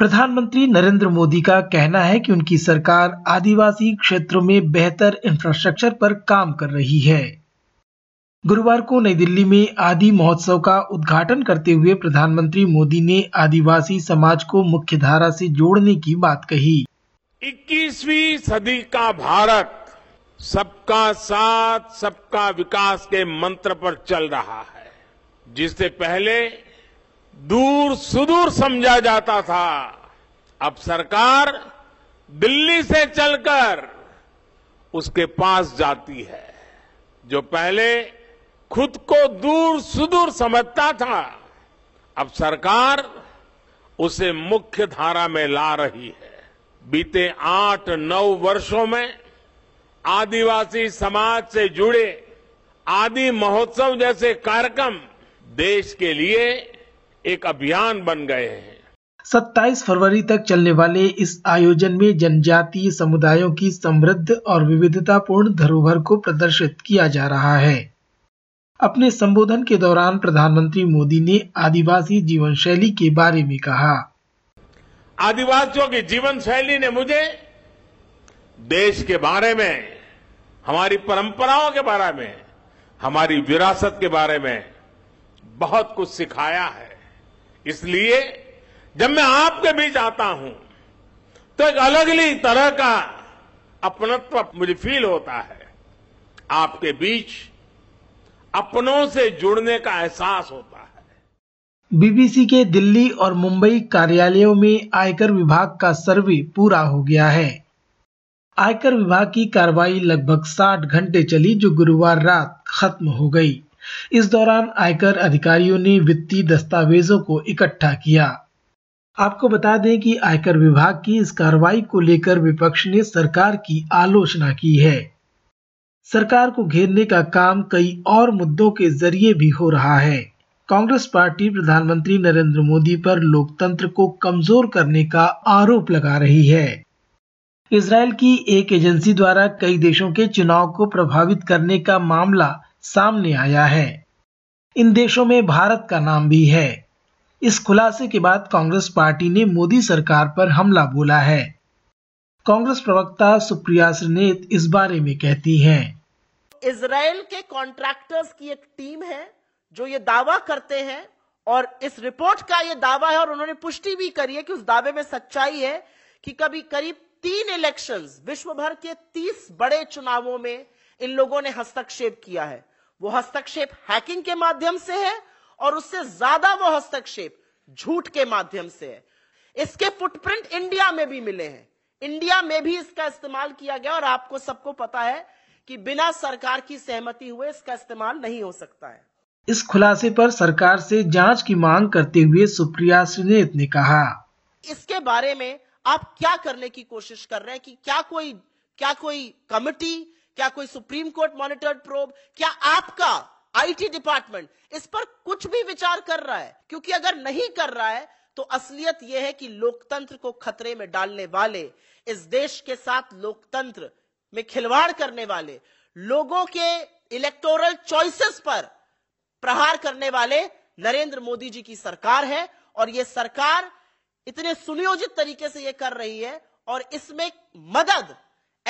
प्रधानमंत्री नरेंद्र मोदी का कहना है कि उनकी सरकार आदिवासी क्षेत्रों में बेहतर इंफ्रास्ट्रक्चर पर काम कर रही है। गुरुवार को नई दिल्ली में आदि महोत्सव का उद्घाटन करते हुए प्रधानमंत्री मोदी ने आदिवासी समाज को मुख्य धारा से जोड़ने की बात कही। 21वीं सदी का भारत सबका साथ, सबका विकास के मंत्र पर चल रहा है। जिससे पहले दूर सुदूर समझा जाता था। अब सरकार दिल्ली से चलकर उसके पास जाती है, जो पहले खुद को दूर सुदूर समझता था, अब सरकार उसे मुख्य धारा में ला रही है। बीते आठ नौ वर्षों में आदिवासी समाज से जुड़े आदि महोत्सव जैसे कार्यक्रम देश के लिए एक अभियान बन गए हैं। 27 फरवरी तक चलने वाले इस आयोजन में जनजातीय समुदायों की समृद्ध और विविधतापूर्ण धरोहर को प्रदर्शित किया जा रहा है। अपने संबोधन के दौरान प्रधानमंत्री मोदी ने आदिवासी जीवन शैली के बारे में कहा। आदिवासियों की जीवन शैली ने मुझे देश के बारे में हमारी परंपराओं के बारे में हमारी विरासत के बारे में बहुत कुछ सिखाया है। इसलिए जब मैं आपके बीच आता हूँ तो एक अलग ही तरह का अपनत्व मुझे फील होता है। आपके बीच अपनों से जुड़ने का एहसास होता है। बीबीसी के दिल्ली और मुंबई कार्यालयों में आयकर विभाग का सर्वे पूरा हो गया है। आयकर विभाग की कार्रवाई लगभग 60 घंटे चली, जो गुरुवार रात खत्म हो गई। इस दौरान आयकर अधिकारियों ने वित्तीय दस्तावेजों को इकट्ठा किया। आपको बता दें कि आयकर विभाग की इस कार्रवाई को लेकर विपक्ष ने सरकार की आलोचना की है। सरकार को घेरने का काम कई और मुद्दों के ज़रिए भी हो रहा है। कांग्रेस पार्टी प्रधानमंत्री नरेंद्र मोदी पर लोकतंत्र को कमज़ोर करने का आरोप लगा रही है। इसराइल की एक एजेंसी द्वारा कई देशों के चुनाव को प्रभावित करने का मामला सामने आया है। इन देशों में भारत का नाम भी है। इस खुलासे के बाद कांग्रेस पार्टी ने मोदी सरकार पर हमला बोला है। कांग्रेस प्रवक्ता सुप्रिया श्रीनेत इस बारे में कहती हैं। इसराइल के कॉन्ट्रैक्टर्स की एक टीम है, जो ये दावा करते हैं, और इस रिपोर्ट का ये दावा है, और उन्होंने पुष्टि भी करी है कि उस दावे में सच्चाई है कि कभी करीब तीन इलेक्शंस विश्व भर के तीस बड़े चुनावों में इन लोगों ने हस्तक्षेप किया है। वो हस्तक्षेप हैकिंग के माध्यम से है और उससे ज़्यादा वो हस्तक्षेप झूठ के माध्यम से है। इसके फुटप्रिंट इंडिया में भी मिले हैं। इंडिया में भी इसका इस्तेमाल किया गया और आपको सबको पता है कि बिना सरकार की सहमति हुए इसका इस्तेमाल नहीं हो सकता है। इस खुलासे पर सरकार से जाँच की मांग करते हुए सुप्रिया सुनेत ने कहा। इसके बारे में आप क्या करने की कोशिश कर रहे हैं कि क्या कोई क्या कोई कमिटी क्या कोई सुप्रीम कोर्ट मॉनिटर्ड प्रोब, क्या आपका आईटी डिपार्टमेंट इस पर कुछ भी विचार कर रहा है? क्योंकि अगर नहीं कर रहा है तो असलियत यह है कि लोकतंत्र को खतरे में डालने वाले, इस देश के साथ लोकतंत्र में खिलवाड़ करने वाले, लोगों के इलेक्टोरल चॉइसेस पर प्रहार करने वाले नरेंद्र मोदी जी की सरकार है, और यह सरकार इतने सुनियोजित तरीके से यह कर रही है, और इसमें मदद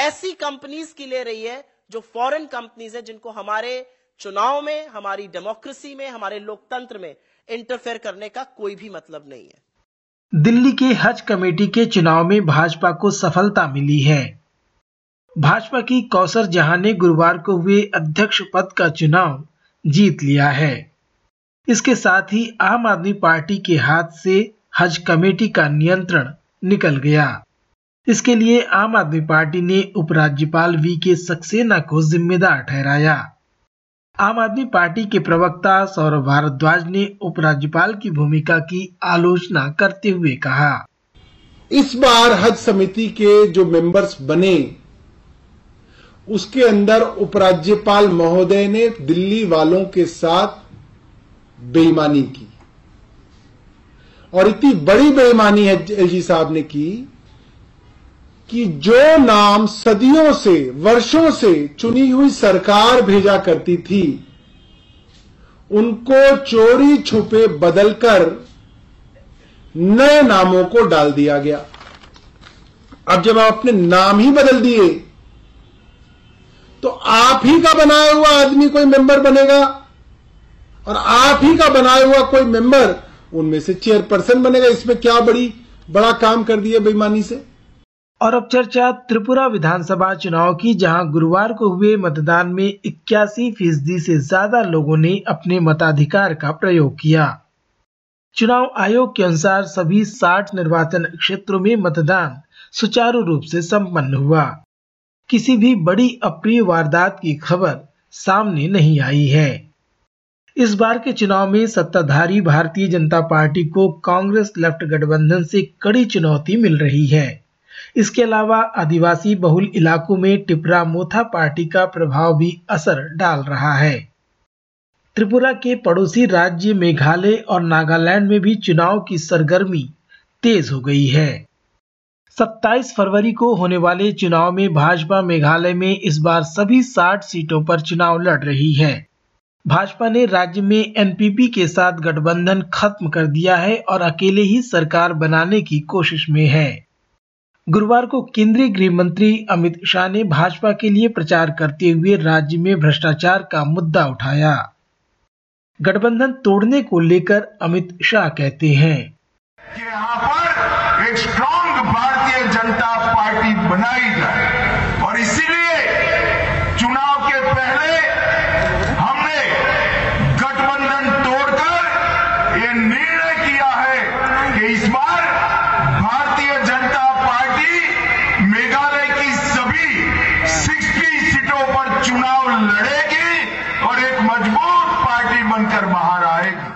ऐसी कंपनीज़ की ले रही है जो फॉरेन कंपनीज़ है जिनको हमारे चुनाव में, हमारी डेमोक्रेसी में, हमारे लोकतंत्र में इंटरफेयर करने का कोई भी मतलब नहीं है। दिल्ली के हज कमेटी के चुनाव में भाजपा को सफलता मिली है। भाजपा की कौसर जहाँ ने गुरुवार को हुए अध्यक्ष पद का चुनाव जीत लिया है। इसके साथ ही आम आदमी पार्टी के हाथ से हज कमेटी का नियंत्रण निकल गया। इसके लिए आम आदमी पार्टी ने उपराज्यपाल वी के सक्सेना को जिम्मेदार ठहराया। आम आदमी पार्टी के प्रवक्ता सौरभ भारद्वाज ने उपराज्यपाल की भूमिका की आलोचना करते हुए कहा। इस बार हज समिति के जो मेंबर्स बने, उसके अंदर उपराज्यपाल महोदय ने दिल्ली वालों के साथ बेईमानी की। और इतनी बड़ी बेईमानी है एलजी साहब ने की कि जो नाम सदियों से, वर्षों से चुनी हुई सरकार भेजा करती थी, उनको चोरी छुपे बदलकर नए नामों को डाल दिया गया। अब जब आप अपने नाम ही बदल दिए तो आप ही का बनाया हुआ आदमी कोई मेंबर बनेगा, और आप ही का बनाया हुआ कोई मेंबर, उनमें से चेयरपर्सन बनेगा। इसमें क्या बड़ी, बड़ा काम कर दिया बेईमानी से? और अब चर्चा त्रिपुरा विधानसभा चुनाव की, जहाँ गुरुवार को हुए मतदान में इक्यासी फ़ीसदी से ज़्यादा लोगों ने अपने मताधिकार का प्रयोग किया। चुनाव आयोग के अनुसार सभी 60 निर्वाचन क्षेत्रों में मतदान सुचारू रूप से संपन्न हुआ। किसी भी बड़ी अप्रिय वारदात की खबर सामने नहीं आई है। इस बार के चुनाव में सत्ताधारी भारतीय जनता पार्टी को कांग्रेस लेफ़्ट गठबंधन से कड़ी चुनौती मिल रही है। इसके अलावा आदिवासी बहुल इलाकों में टिपरा मोथा पार्टी का प्रभाव भी असर डाल रहा है। त्रिपुरा के पड़ोसी राज्य मेघालय और नागालैंड में भी चुनाव की सरगर्मी तेज हो गई है। 27 फरवरी को होने वाले चुनाव में भाजपा मेघालय में इस बार सभी 60 सीटों पर चुनाव लड़ रही है। भाजपा ने राज्य में एनपीपी के साथ गठबंधन खत्म कर दिया है और अकेले ही सरकार बनाने की कोशिश में है। गुरुवार को केंद्रीय गृह मंत्री अमित शाह ने भाजपा के लिए प्रचार करते हुए राज्य में भ्रष्टाचार का मुद्दा उठाया। गठबंधन तोड़ने को लेकर अमित शाह कहते हैं एक स्ट्रांग भारतीय जनता पार्टी बनाई जाए और इसीलिए चुनाव के पहले हमने गठबंधन तोड़कर ये निर्णय किया है कि इस बार भारतीय जनता पार्टी मेघालय की सभी 60 सीटों पर चुनाव लड़ेगी और एक मज़बूत पार्टी बनकर बाहर आएगी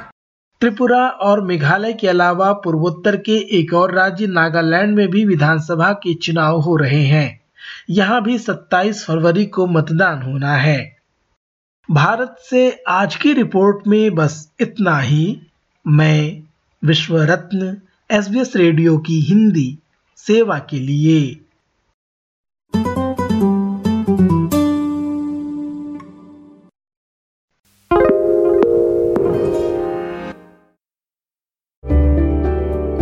त्रिपुरा और मेघालय के अलावा पूर्वोत्तर के एक और राज्य नागालैंड में भी विधानसभा के चुनाव हो रहे हैं। यहाँ भी 27 फरवरी को मतदान होना है। भारत से आज की रिपोर्ट में बस इतना ही। मैं विश्व रत्न एसबीएस रेडियो की हिंदी, सेवा के लिए।